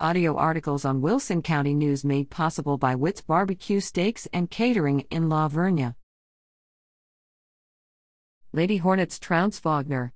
Audio articles on Wilson County News made possible by Witt's Barbecue Steaks and Catering in La Vernia. Lady Hornets trounce Wagner.